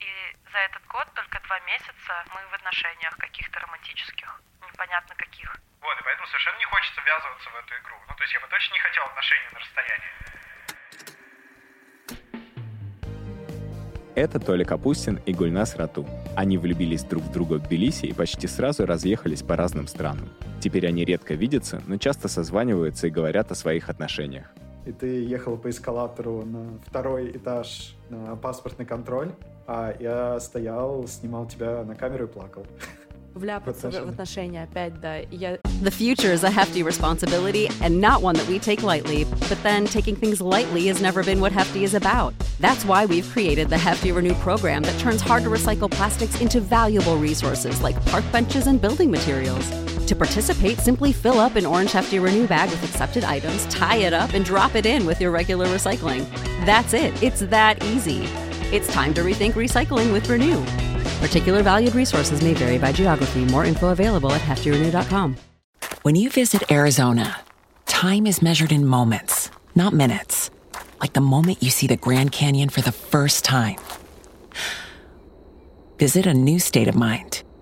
И за этот год только два месяца мы в отношениях каких-то романтических. Непонятно каких. Вот, и поэтому совершенно не хочется ввязываться в эту игру. Ну, то есть я бы точно не хотел отношений на расстоянии. Это Толя Капустин и Гульнас Рату. Они влюбились друг в друга в Тбилиси и почти сразу разъехались по разным странам. Теперь они редко видятся, но часто созваниваются и говорят о своих отношениях. и ты ехал по эскалатору на второй этаж на паспортный контроль, а я стоял, снимал тебя на камеру и плакал. Вляпаться в, в отношения опять, да. И Я The future is a hefty responsibility and not one that we take lightly, but then taking things lightly has never been what Hefty is about. That's why we've created the Hefty Renew program that turns hard to recycle plastics into valuable resources like park benches and building materials. To participate, simply fill up an orange Hefty Renew bag with accepted items, tie it up, and drop it in with your regular recycling. That's it, it's that easy. It's time to rethink recycling with Renew. Particular valued resources may vary by geography. More info available at heftyrenew.com. When you visit Arizona, time is measured in moments, not minutes. Like the moment you see the Grand Canyon for the first time. Visit a new state of mind.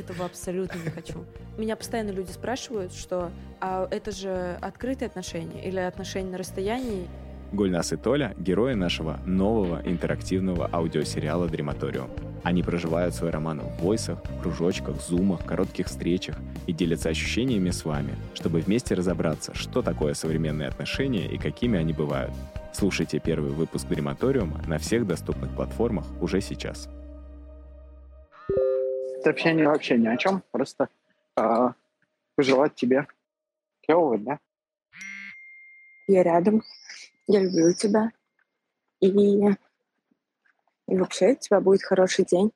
Этого абсолютно не хочу. Меня постоянно люди спрашивают, что а это же открытые отношения или отношения на расстоянии? Гульнас и Толя — герои нашего нового интерактивного аудиосериала «Дрематориум». Они проживают свой роман в войсах, кружочках, зумах, коротких встречах и делятся ощущениями с вами, чтобы вместе разобраться, что такое современные отношения и какими они бывают. Слушайте первый выпуск «Дрематориума» на всех доступных платформах уже сейчас. Это общение вообще ни о чем, просто а, пожелать тебе клевого дня. Я рядом. Я люблю тебя. И, и вообще у тебя будет хороший день.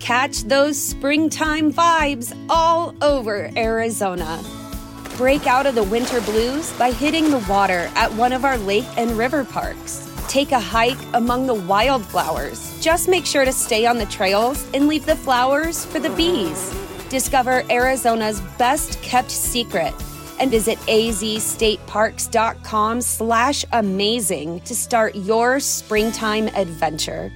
Catch those springtime vibes all over Arizona. Break out of the winter blues by hitting the water at one of our lake and river parks. Take a hike among the wildflowers. Just make sure to stay on the trails and leave the flowers for the bees. Discover Arizona's best kept secret and visit azstateparks.com slash amazing to start your springtime adventure.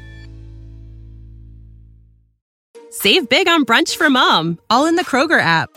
Save big on brunch for mom, all in the Kroger app.